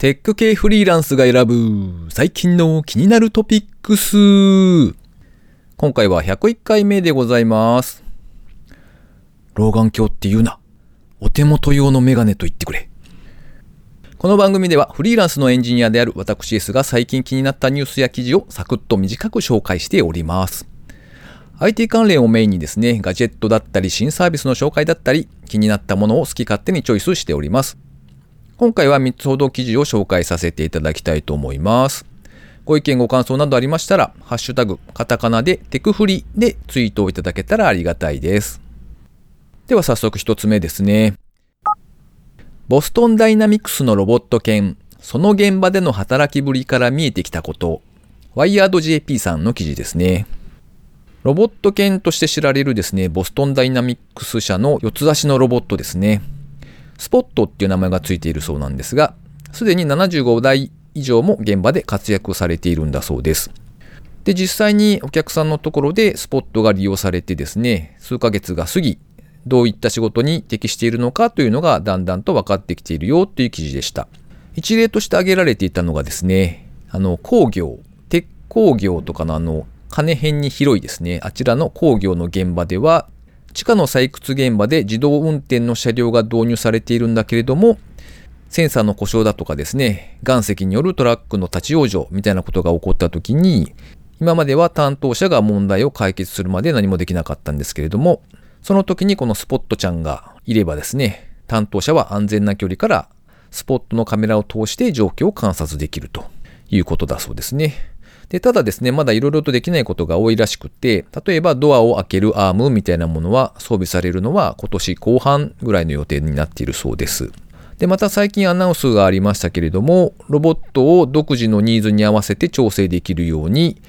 テック系フリーランスが選ぶ最近の気になるトピックス。今回は101回目でございます。老眼鏡って言うな。お手元用のメガネと言ってくれ。この番組ではフリーランスのエンジニアである私 S が最近気になったニュースや記事をサクッと短く紹介しております。IT 関連をメインにですね、ガジェットだったり新サービスの紹介だったり、気になったものを好き勝手にチョイスしております。今回は3つほど記事を紹介させていただきたいと思います。ご意見ご感想などありましたら、ハッシュタグ、カタカナでテクフリでツイートをいただけたらありがたいです。では早速1つ目ですね。ボストンダイナミクスのロボット犬、その現場での働きぶりから見えてきたこと、ワイヤード JP さんの記事ですね。ロボット犬として知られるですね、ボストンダイナミックス社の四つ足のロボットですね。スポットっていう名前がついているそうなんですが、すでに75台以上も現場で活躍されているんだそうです。で、実際にお客さんのところでスポットが利用されてですね、数ヶ月が過ぎ、どういった仕事に適しているのかというのがだんだんと分かってきているよという記事でした。一例として挙げられていたのがですね、あの工業、鉄工業とかのあの金辺に広いですね、あちらの工業の現場では、地下の採掘現場で自動運転の車両が導入されているんだけれども、センサーの故障だとかですね、岩石によるトラックの立ち往生みたいなことが起こった時に、今までは担当者が問題を解決するまで何もできなかったんですけれども、その時にこのスポットちゃんがいればですね、担当者は安全な距離からスポットのカメラを通して状況を観察できるということだそうですね。で、ただですね、まだいろいろとできないことが多いらしくて、例えばドアを開けるアームみたいなものは装備されるのは今年後半ぐらいの予定になっているそうです。で、また最近アナウンスがありましたけれども、ロボットを独自のニーズに合わせて調整できるように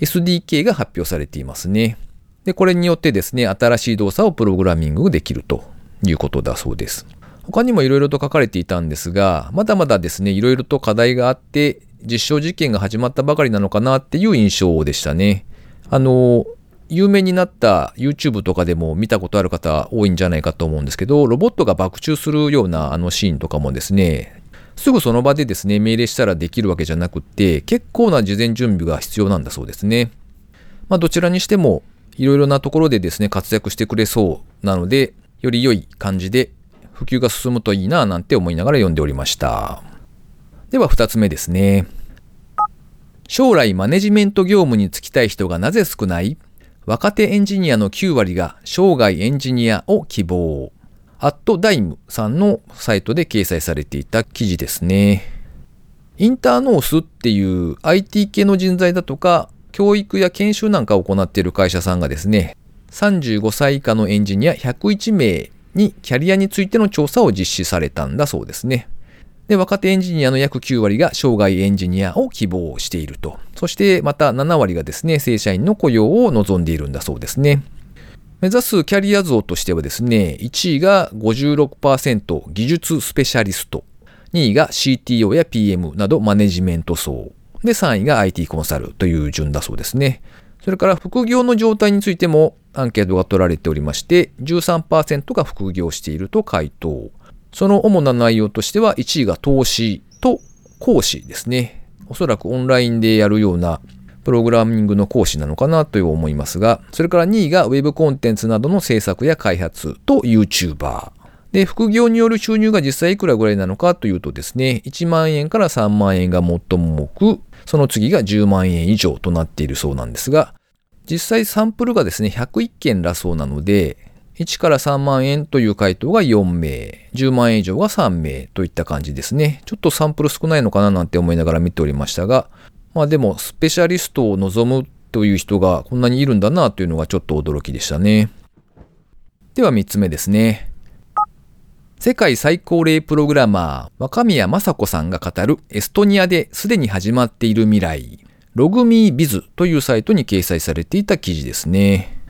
SDK が発表されていますね。で、これによってですね、新しい動作をプログラミングできるということだそうです。他にもいろいろと書かれていたんですが、まだまだですね、いろいろと課題があって、実証実験が始まったばかりなのかなっていう印象でしたね。あの、有名になった YouTube とかでも見たことある方多いんじゃないかと思うんですけど、ロボットが爆中するようなあのシーンとかもですね、すぐその場でですね、命令したらできるわけじゃなくって、結構な事前準備が必要なんだそうですね。まあどちらにしても、いろいろなところでですね、活躍してくれそうなので、より良い感じで普及が進むといいななんて思いながら読んでおりました。では2つ目ですね。将来マネジメント業務に就きたい人がなぜ少ない？若手エンジニアの9割が生涯エンジニアを希望。アットダイムさんのサイトで掲載されていた記事ですね。インターノースっていう IT 系の人材だとか教育や研修なんかを行っている会社さんがですね、35歳以下のエンジニア101名にキャリアについての調査を実施されたんだそうですね。で、若手エンジニアの約9割が生涯エンジニアを希望していると。そしてまた7割がですね、正社員の雇用を望んでいるんだそうですね。目指すキャリア像としてはですね、1位が56%技術スペシャリスト、2位が CTO や PM などマネジメント層、で3位が IT コンサルという順だそうですね。それから副業の状態についてもアンケートが取られておりまして、13%が副業していると回答。その主な内容としては1位が投資と講師ですね。おそらくオンラインでやるようなプログラミングの講師なのかなと思いますが、それから2位が Web コンテンツなどの制作や開発と YouTuber。で、副業による収入が実際いくらぐらいなのかというとですね、1万円から3万円が最も多く、その次が10万円以上となっているそうなんですが、実際サンプルがですね、101件だそうなので、1から3万円という回答が4名、10万円以上が3名といった感じですね。ちょっとサンプル少ないのかななんて思いながら見ておりましたが、まあでもスペシャリストを望むという人がこんなにいるんだなというのがちょっと驚きでしたね。では3つ目ですね。世界最高齢プログラマー、若宮正子さんが語るエストニアですでに始まっている未来、ログミービズというサイトに掲載されていた記事ですね。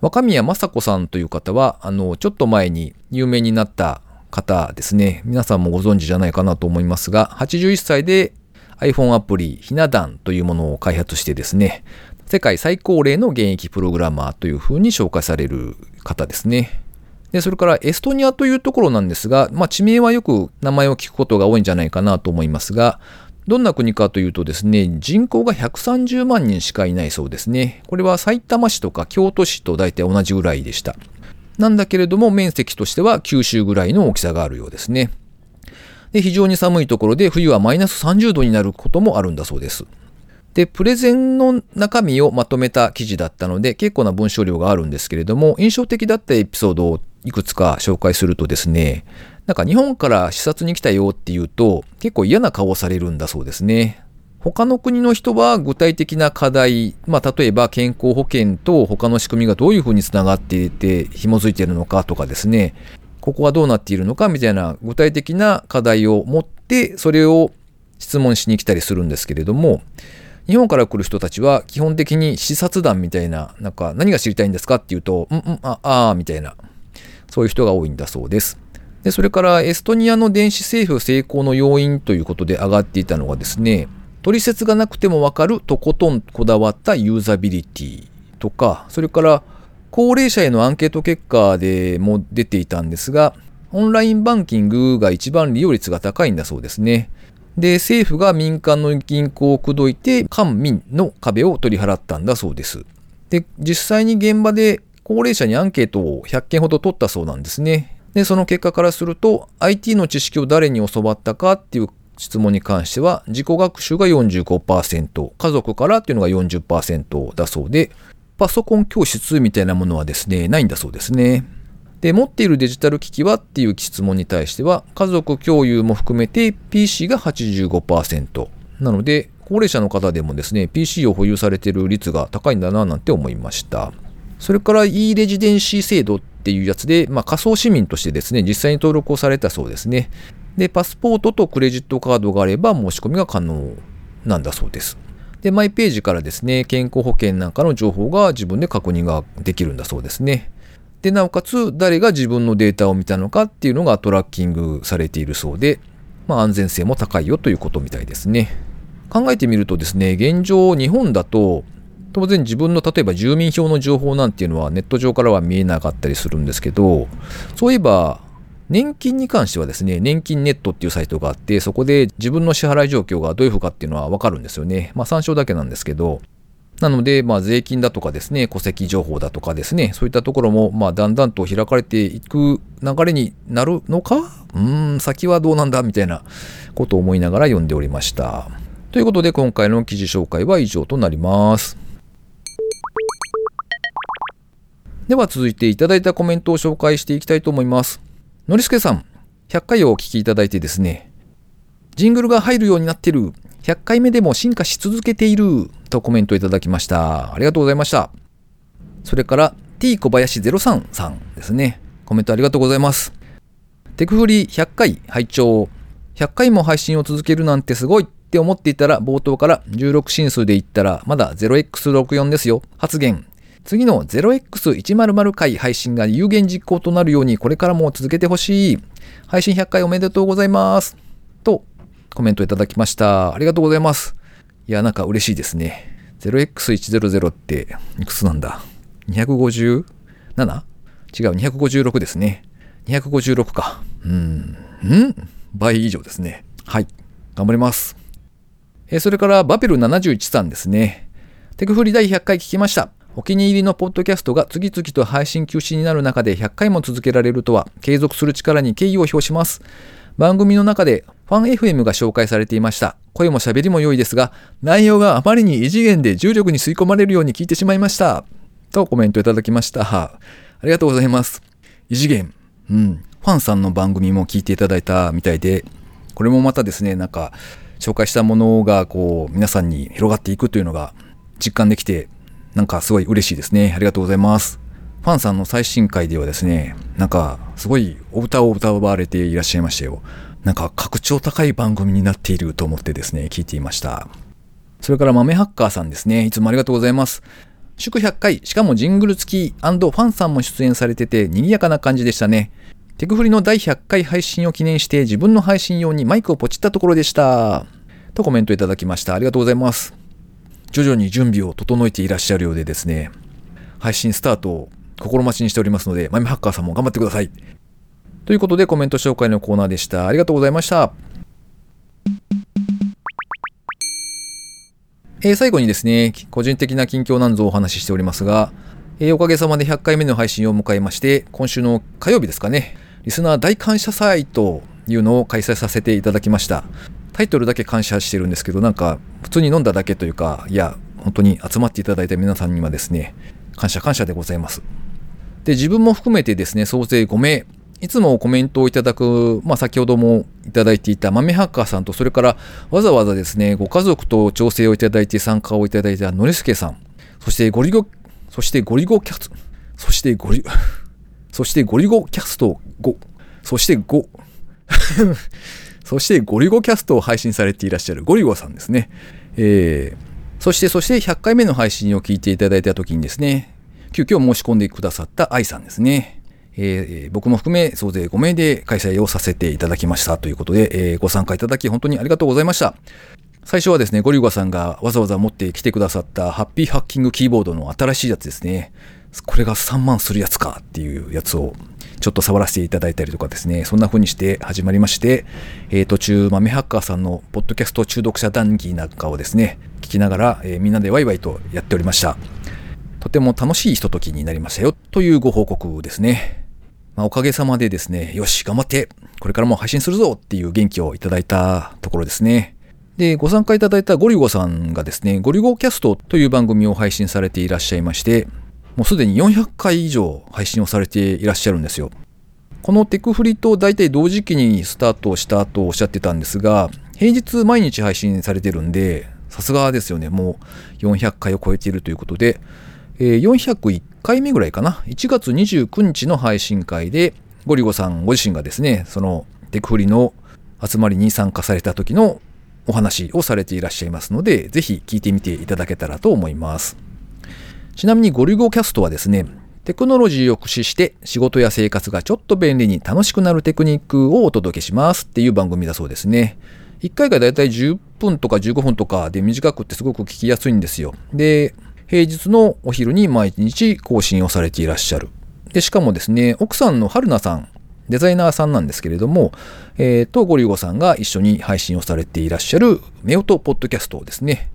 若宮正子さんという方は、あの、ちょっと前に有名になった方ですね。皆さんもご存知じゃないかなと思いますが、81歳で iPhone アプリひな壇というものを開発してですね、世界最高齢の現役プログラマーというふうに紹介される方ですね。で、それからエストニアというところなんですが、まあ地名はよく名前を聞くことが多いんじゃないかなと思いますが、どんな国かというとですね、人口が130万人しかいないそうですね。これは埼玉市とか京都市と大体同じぐらいでした。なんだけれども面積としては九州ぐらいの大きさがあるようですね。で、非常に寒いところで冬はマイナス30度になることもあるんだそうです。で、プレゼンの中身をまとめた記事だったので結構な文章量があるんですけれども、印象的だったエピソードをいくつか紹介するとですね、なんか日本から視察に来たよっていうと結構嫌な顔をされるんだそうですね。他の国の人は具体的な課題、まあ、例えば健康保険と他の仕組みがどういうふうにつながっていて紐づいているのかとかですね、ここはどうなっているのかみたいな具体的な課題を持ってそれを質問しに来たりするんですけれども、日本から来る人たちは基本的に視察団みたいな、なんか何が知りたいんですかっていうと、うんうん、あ、あみたいな、そういう人が多いんだそうです。で、それからエストニアの電子政府成功の要因ということで上がっていたのがですね、取説がなくてもわかるとことんこだわったユーザビリティとか、それから高齢者へのアンケート結果でも出ていたんですが、オンラインバンキングが一番利用率が高いんだそうですね。で、政府が民間の銀行を口説いて、官民の壁を取り払ったんだそうです。で、実際に現場で高齢者にアンケートを100件ほど取ったそうなんですね。で、その結果からすると、IT の知識を誰に教わったかっていう質問に関しては、自己学習が45%、家族からっていうのが40%だそうで、パソコン教室みたいなものはですね、ないんだそうですね。で、持っているデジタル機器はっていう質問に対しては、家族共有も含めて PC が85%。なので、高齢者の方でもですね、PC を保有されている率が高いんだななんて思いました。それから e レジデンシー制度っていうやつで、まあ、仮想市民としてですね、実際に登録をされたそうですね。で、パスポートとクレジットカードがあれば申し込みが可能なんだそうです。で、マイページからですね、健康保険なんかの情報が自分で確認ができるんだそうですね。で、なおかつ誰が自分のデータを見たのかっていうのがトラッキングされているそうで、まあ、安全性も高いよということみたいですね。考えてみるとですね、現状日本だと当然自分の例えば住民票の情報なんていうのはネット上からは見えなかったりするんですけど、そういえば年金に関してはですね、年金ネットっていうサイトがあって、そこで自分の支払い状況がどういうふうかっていうのはわかるんですよね。まあ参照だけなんですけど、なので、まあ、税金だとかですね、戸籍情報だとかですね、そういったところも、まあ、だんだんと開かれていく流れになるのかうーん、先はどうなんだみたいなことを思いながら読んでおりました。ということで、今回の記事紹介は以上となります。では続いていただいたコメントを紹介していきたいと思います。のりすけさん、100回をお聞きいただいてですね、ジングルが入るようになってる、100回目でも進化し続けている、とコメントいただきました。ありがとうございました。それから T 小林03さんですね。コメントありがとうございます。テクフリ100回拝聴100回も配信を続けるなんてすごいって思っていたら冒頭から16進数で言ったらまだ 0x64 ですよ。発言。次の 0x100 回配信が有言実行となるようにこれからも続けてほしい。配信100回おめでとうございます。とコメントいただきました。ありがとうございます。いや、なんか嬉しいですね。0x100 っていくつなんだ ?257? 違う、256ですね。256か。うん。ん倍以上ですね。はい。頑張ります。えそれから、バペル71さんですね。テクフリ第100回聞きました。お気に入りのポッドキャストが次々と配信休止になる中で100回も続けられるとは、継続する力に敬意を表します。番組の中でファン FM が紹介されていました。声も喋りも良いですが、内容があまりに異次元で重力に吸い込まれるように聞いてしまいました。とコメントいただきました。ありがとうございます。異次元。うん。ファンさんの番組も聞いていただいたみたいで、これもまたですね、なんか、紹介したものがこう、皆さんに広がっていくというのが実感できて、なんかすごい嬉しいですね。ありがとうございます。ファンさんの最新回ではですね、なんかすごいお歌を歌われていらっしゃいましたよ。なんか格調高い番組になっていると思ってですね、聞いていました。それから豆ハッカーさんですね。いつもありがとうございます。祝100回、しかもジングル付きファンさんも出演されてて賑やかな感じでしたね。テクフリの第100回配信を記念して自分の配信用にマイクをポチったところでした。とコメントいただきました。ありがとうございます。徐々に準備を整えていらっしゃるようでですね、配信スタート心待ちにしておりますので、豆ハッカーさんも頑張ってください。ということでコメント紹介のコーナーでした。ありがとうございました。えー、最後にですね、個人的な近況なんぞお話ししておりますが、えー、おかげさまで100回目の配信を迎えまして、今週の火曜日ですかね、リスナー大感謝祭というのを開催させていただきました。タイトルだけ感謝してるんですけど、なんか普通に飲んだだけというか、いや、本当に集まっていただいた皆さんにはですね、感謝感謝でございます。で、自分も含めてですね、総勢5名、いつもコメントをいただく、まあ、先ほどもいただいていた豆ハッカーさんと、それからわざわざですね、ご家族と調整をいただいて参加をいただいたノリスケさん、そしてゴリゴ、そして ゴリゴキャスト、そしてゴリ、そしてゴリゴキャスト5、そして5、そしてゴリゴキャストを配信されていらっしゃるゴリゴさんですね。えー、そして、そして100回目の配信を聞いていただいた時にですね、急遽申し込んでくださった愛さんですね。えー、僕も含め総勢5名で開催をさせていただきましたということで、えー、ご参加いただき本当にありがとうございました。最初はですね、ゴリゴさんがわざわざ持ってきてくださったハッピーハッキングキーボードの新しいやつですね。これが3万するやつかっていうやつをちょっと触らせていただいたりとかですね、そんな風にして始まりまして、えー、途中、豆ハッカーさんのポッドキャスト中毒者談義なんかをですね、聞きながら、えー、みんなでワイワイとやっておりました。とても楽しいひとときになりましたよというご報告ですね。まあ、おかげさまでですね、よし、頑張って、これからも配信するぞっていう元気をいただいたところですね。で、ご参加いただいたゴリゴさんがですね、ゴリゴキャストという番組を配信されていらっしゃいまして、もうすでに400回以上配信をされていらっしゃるんですよ。このテクフリと大体同時期にスタートしたとおっしゃってたんですが、平日毎日配信されてるんで、さすがですよね。もう400回を超えているということで、えー、401回目ぐらいかな。1月29日の配信会で、ゴリゴさんご自身がですね、そのテクフリの集まりに参加された時のお話をされていらっしゃいますので、ぜひ聞いてみていただけたらと思います。ちなみにゴリゴキャストはですね、テクノロジーを駆使して仕事や生活がちょっと便利に楽しくなるテクニックをお届けしますっていう番組だそうですね。1回がだいたい10分とか15分とかで短くってすごく聞きやすいんですよ。で、平日のお昼に毎日更新をされていらっしゃる。で、しかもですね、奥さんの春菜さん、デザイナーさんなんですけれども、え、ー、と、ゴリゴさんが一緒に配信をされていらっしゃる、メオトポッドキャストですね。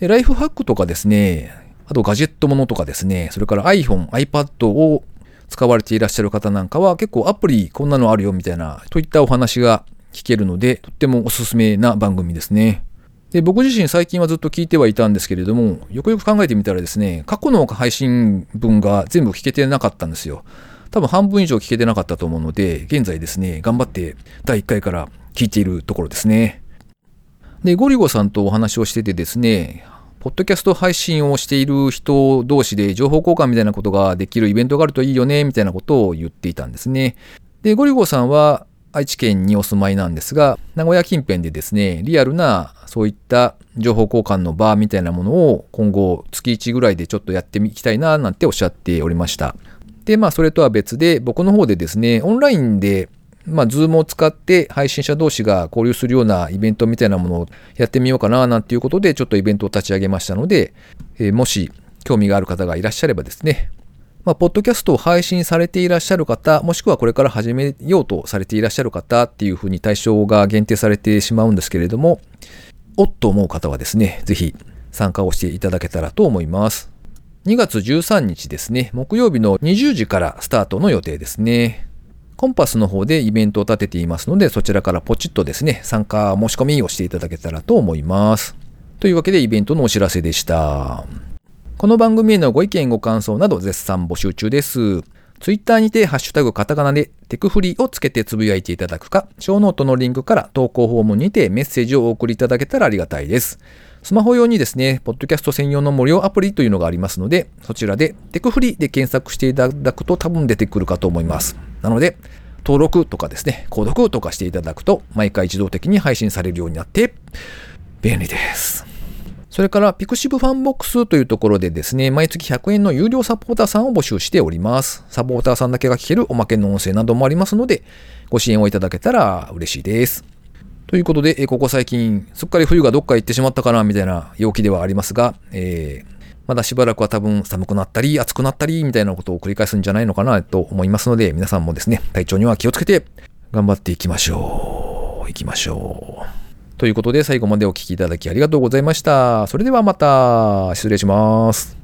で、ライフハックとかですね、あとガジェットものとかですね、それから iPhone、iPad を使われていらっしゃる方なんかは結構アプリこんなのあるよみたいな、といったお話が聞けるので、とってもおすすめな番組ですね。で、僕自身最近はずっと聞いてはいたんですけれども、よくよく考えてみたらですね、過去の配信分が全部聞けてなかったんですよ。多分半分以上聞けてなかったと思うので、現在ですね、頑張って第1回から聞いているところですね。で、ゴリゴさんとお話をしててですね、ポッドキャスト配信をしている人同士で情報交換みたいなことができるイベントがあるといいよね、みたいなことを言っていたんですね。で、ゴリゴさんは愛知県にお住まいなんですが、名古屋近辺でですね、リアルなそういった情報交換の場みたいなものを今後月1ぐらいでちょっとやってみきたいななんておっしゃっておりました。で、まあそれとは別で僕の方でですね、オンラインでまあ、ズームを使って配信者同士が交流するようなイベントみたいなものをやってみようかななんていうことでちょっとイベントを立ち上げましたので、えー、もし興味がある方がいらっしゃればですね、まあ、ポッドキャストを配信されていらっしゃる方、もしくはこれから始めようとされていらっしゃる方っていうふうに対象が限定されてしまうんですけれども、おっと思う方はですね、ぜひ参加をしていただけたらと思います。2月13日ですね、木曜日の20時からスタートの予定ですね。connpassの方でイベントを立てていますので、そちらからポチッとですね、参加申し込みをしていただけたらと思います。というわけでイベントのお知らせでした。この番組へのご意見ご感想など絶賛募集中です。ツイッターにてハッシュタグカタカナでテクフリーをつけてつぶやいていただくか、ショーノートのリンクから投稿フォームにてメッセージをお送りいただけたらありがたいです。スマホ用にですね、ポッドキャスト専用の無料アプリというのがありますので、そちらでテクフリーで検索していただくと多分出てくるかと思います。なので、登録とかですね、購読とかしていただくと、毎回自動的に配信されるようになって、便利です。それから、ピクシブファンボックスというところでですね、毎月100円の有料サポーターさんを募集しております。サポーターさんだけが聞けるおまけの音声などもありますので、ご支援をいただけたら嬉しいです。ということで、ここ最近、すっかり冬がどっか行ってしまったかな、みたいな陽気ではありますが、えー、まだしばらくは多分寒くなったり暑くなったりみたいなことを繰り返すんじゃないのかなと思いますので、皆さんもですね、体調には気をつけて頑張っていきましょう。行きましょう。ということで最後までお聴きいただきありがとうございました。それではまた失礼します。